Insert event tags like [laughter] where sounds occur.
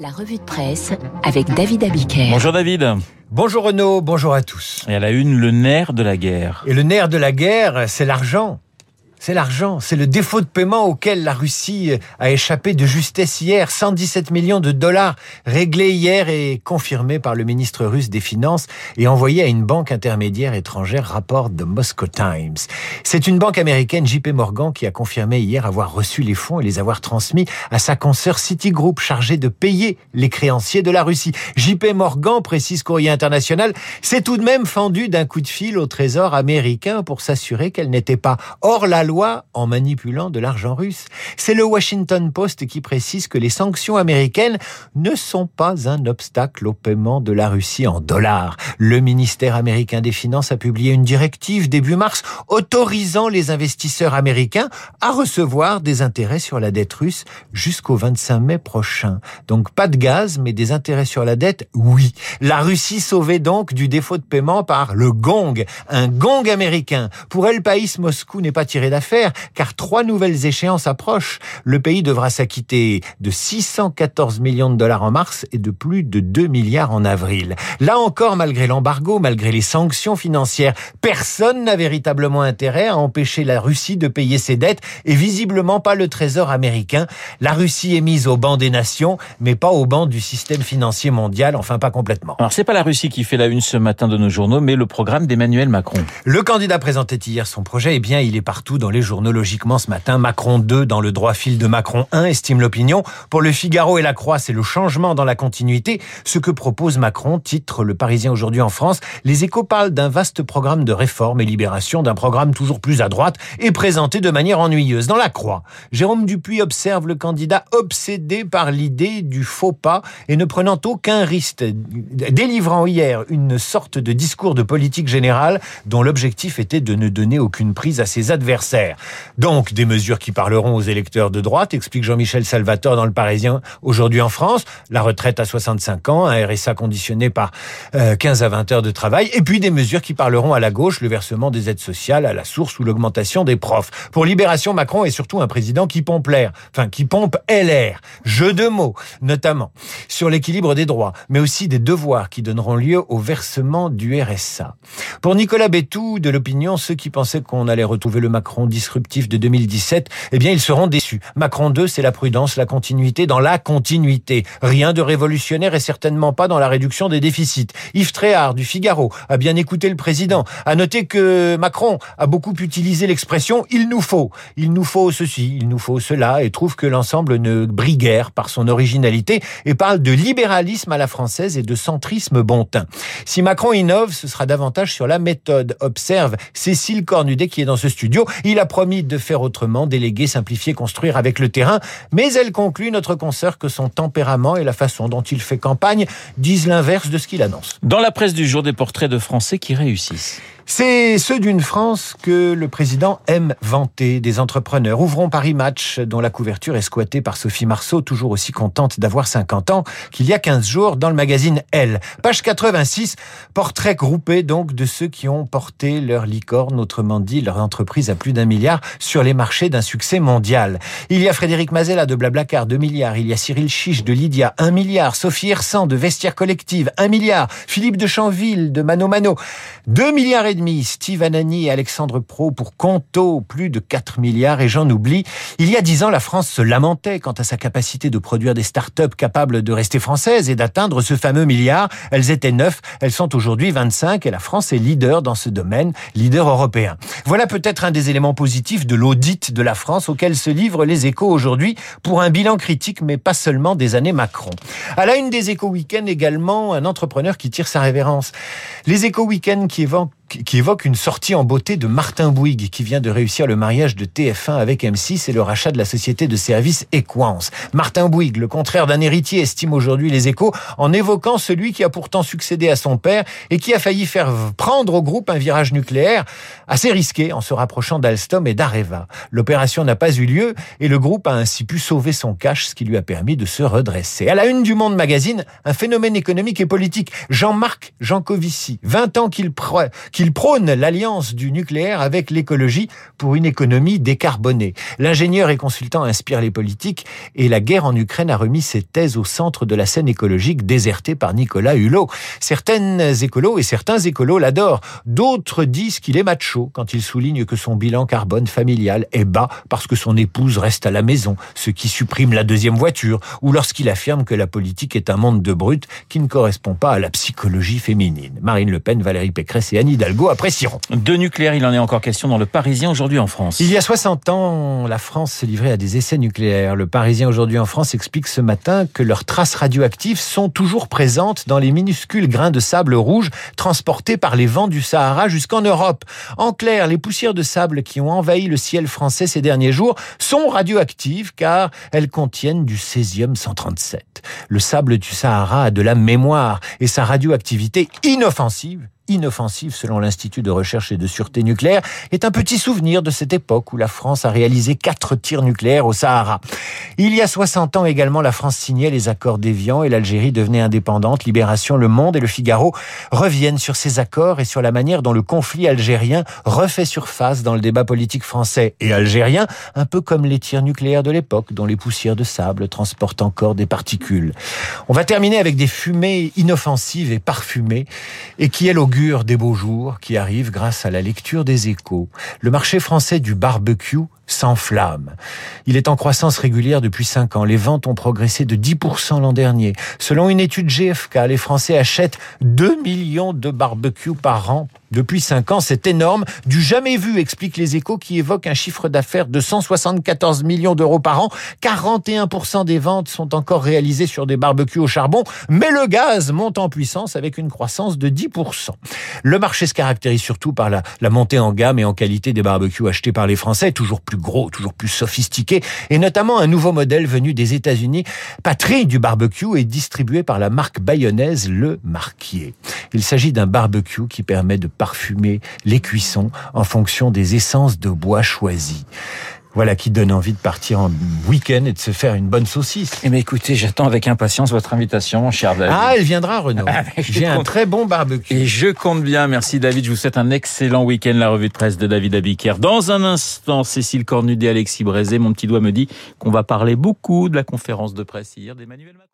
La revue de presse avec David Abiker. Bonjour David. Bonjour Renaud, bonjour à tous. Et à la une, le nerf de la guerre. Et le nerf de la guerre, c'est l'argent. C'est l'argent, c'est le défaut de paiement auquel la Russie a échappé de justesse hier. 117 millions de dollars réglés hier et confirmés par le ministre russe des Finances et envoyés à une banque intermédiaire étrangère, rapporte de Moscow Times. C'est une banque américaine, JP Morgan, qui a confirmé hier avoir reçu les fonds et les avoir transmis à sa consoeur Citigroup, chargée de payer les créanciers de la Russie. JP Morgan, précise Courrier International, s'est tout de même fendu d'un coup de fil au Trésor américain pour s'assurer qu'elle n'était pas hors la loi en manipulant de l'argent russe. C'est le Washington Post qui précise que les sanctions américaines ne sont pas un obstacle au paiement de la Russie en dollars. Le ministère américain des Finances a publié une directive début mars autorisant les investisseurs américains à recevoir des intérêts sur la dette russe jusqu'au 25 mai prochain. Donc pas de gaz, mais des intérêts sur la dette, oui. La Russie sauvée donc du défaut de paiement par le gong, un gong américain. Pour El País, Moscou n'est pas tiré d'affaire car trois nouvelles échéances approchent. Le pays devra s'acquitter de 614 millions de dollars en mars et de plus de 2 milliards en avril. Là encore, malgré l'embargo, malgré les sanctions financières, personne n'a véritablement intérêt à empêcher la Russie de payer ses dettes et visiblement pas le Trésor américain. La Russie est mise au banc des nations, mais pas au banc du système financier mondial, enfin pas complètement. Alors c'est pas la Russie qui fait la une ce matin de nos journaux, mais le programme d'Emmanuel Macron. Le candidat présentait hier son projet, eh bien il est partout dans les journaux logiquement ce matin. Macron 2 dans le droit fil de Macron 1, estime l'opinion. Pour le Figaro et la Croix, c'est le changement dans la continuité. Ce que propose Macron, titre le Parisien aujourd'hui en France. Les échos parlent d'un vaste programme de réforme et libération, d'un programme toujours plus à droite et présenté de manière ennuyeuse. Dans la Croix, Jérôme Dupuis observe le candidat obsédé par l'idée du faux pas et ne prenant aucun risque, délivrant hier une sorte de discours de politique générale dont l'objectif était de ne donner aucune prise à ses adversaires. Donc, des mesures qui parleront aux électeurs de droite, explique Jean-Michel Salvatore dans Le Parisien aujourd'hui en France. La retraite à 65 ans, un RSA conditionné par 15 euh, à 20 heures de travail, et puis des mesures qui parleront à la gauche, le versement des aides sociales à la source ou l'augmentation des profs. Pour Libération, Macron est surtout un président qui pompe l'air, enfin qui pompe LR. Jeu de mots, notamment, sur l'équilibre des droits, mais aussi des devoirs qui donneront lieu au versement du RSA. Pour Nicolas Bétou, de l'opinion, ceux qui pensaient qu'on allait retrouver le Macron disruptif de 2017, eh bien, ils seront déçus. Macron 2, c'est la prudence, la continuité dans la continuité. Rien de révolutionnaire et certainement pas dans la réduction des déficits. Yves Tréhard, du Figaro, a bien écouté le président, a noté que Macron a beaucoup utilisé l'expression « il nous faut ». Il nous faut ceci, il nous faut cela, et trouve que l'ensemble ne brille guère par son originalité et parle de libéralisme à la française et de centrisme bon teint. Si Macron innove, ce sera davantage sur la méthode, observe Cécile Cornudet qui est dans ce studio. A promis de faire autrement, déléguer, simplifier, construire avec le terrain. Mais elle conclut, notre consoeur, que son tempérament et la façon dont il fait campagne disent l'inverse de ce qu'il annonce. Dans la presse du jour, des portraits de Français qui réussissent. C'est ceux d'une France que le président aime vanter, des entrepreneurs. Ouvrons Paris Match, dont la couverture est squattée par Sophie Marceau, toujours aussi contente d'avoir 50 ans qu'il y a 15 jours dans le magazine Elle. Page 86, portrait groupé donc de ceux qui ont porté leur licorne, autrement dit leur entreprise à plus d'un milliard, sur les marchés d'un succès mondial. Il y a Frédéric Mazella de Blablacar, 2 milliards. Il y a Cyril Chiche de Lydia, 1 milliard. Sophie Hersan de Vestiaire Collective, 1 milliard. Philippe de Chanville de Mano Mano, 2 milliards et Steve Anani et Alexandre Pro pour Conto, plus de 4 milliards. Et j'en oublie. Il y a 10 ans, la France se lamentait quant à sa capacité de produire des start-up capables de rester françaises et d'atteindre ce fameux milliard. Elles étaient 9, elles sont aujourd'hui 25 et la France est leader dans ce domaine, leader européen. Voilà peut-être un des éléments positifs de l'audit de la France auquel se livrent les échos aujourd'hui pour un bilan critique, mais pas seulement des années Macron. À la une des échos week-end également, un entrepreneur qui tire sa révérence. Les échos week-end qui évoquent qui évoque une sortie en beauté de Martin Bouygues, qui vient de réussir le mariage de TF1 avec M6 et le rachat de la société de services Equance. Martin Bouygues, le contraire d'un héritier, estime aujourd'hui les échos en évoquant celui qui a pourtant succédé à son père et qui a failli faire prendre au groupe un virage nucléaire assez risqué en se rapprochant d'Alstom et d'Areva. L'opération n'a pas eu lieu et le groupe a ainsi pu sauver son cash, ce qui lui a permis de se redresser. À la une du Monde Magazine, un phénomène économique et politique. Jean-Marc Jancovici, 20 ans qu'il qu'il prône l'alliance du nucléaire avec l'écologie pour une économie décarbonée. L'ingénieur et consultant inspire les politiques et la guerre en Ukraine a remis ses thèses au centre de la scène écologique désertée par Nicolas Hulot. Certaines écolos et certains écolos l'adorent. D'autres disent qu'il est macho quand il souligne que son bilan carbone familial est bas parce que son épouse reste à la maison, ce qui supprime la deuxième voiture, ou lorsqu'il affirme que la politique est un monde de brutes qui ne correspond pas à la psychologie féminine. Marine Le Pen, Valérie Pécresse et Anne Hidalgo apprécieront. De nucléaire, il en est encore question dans le Parisien aujourd'hui en France. Il y a 60 ans, la France se livrait à des essais nucléaires. Le Parisien aujourd'hui en France explique ce matin que leurs traces radioactives sont toujours présentes dans les minuscules grains de sable rouge transportés par les vents du Sahara jusqu'en Europe. En clair, les poussières de sable qui ont envahi le ciel français ces derniers jours sont radioactives car elles contiennent du césium 137. Le sable du Sahara a de la mémoire et sa radioactivité inoffensive inoffensive selon l'Institut de recherche et de sûreté nucléaire, est un petit souvenir de cette époque où la France a réalisé quatre tirs nucléaires au Sahara. Il y a 60 ans également, la France signait les accords d'Évian et l'Algérie devenait indépendante. Libération, Le Monde et Le Figaro reviennent sur ces accords et sur la manière dont le conflit algérien refait surface dans le débat politique français et algérien, un peu comme les tirs nucléaires de l'époque dont les poussières de sable transportent encore des particules. On va terminer avec des fumées inoffensives et parfumées et qui, elles, des beaux jours qui arrivent grâce à la lecture des échos. Le marché français du barbecue s'enflamme. Il est en croissance régulière depuis 5 ans. Les ventes ont progressé de 10% l'an dernier. Selon une étude GFK, les Français achètent 2 millions de barbecues par an depuis 5 ans. C'est énorme, du jamais vu, explique les échos qui évoquent un chiffre d'affaires de 174 millions d'euros par an. 41% des ventes sont encore réalisées sur des barbecues au charbon, mais le gaz monte en puissance avec une croissance de 10%. Le marché se caractérise surtout par la, la montée en gamme et en qualité des barbecues achetés par les Français, toujours plus gros, toujours plus sophistiqué, et notamment un nouveau modèle venu des États-Unis, patrie du barbecue et distribué par la marque bayonnaise Le Marquier. Il s'agit d'un barbecue qui permet de parfumer les cuissons en fonction des essences de bois choisies. Voilà qui donne envie de partir en week-end et de se faire une bonne saucisse. Eh bien, écoutez, j'attends avec impatience votre invitation, mon cher David. Ah, elle viendra, Renaud. [laughs] J'ai un très bon barbecue. Et je compte bien. Merci, David. Je vous souhaite un excellent week-end. La revue de presse de David Abiker. Dans un instant, Cécile Cornudet, Alexis Brézé. Mon petit doigt me dit qu'on va parler beaucoup de la conférence de presse hier d'Emmanuel Macron.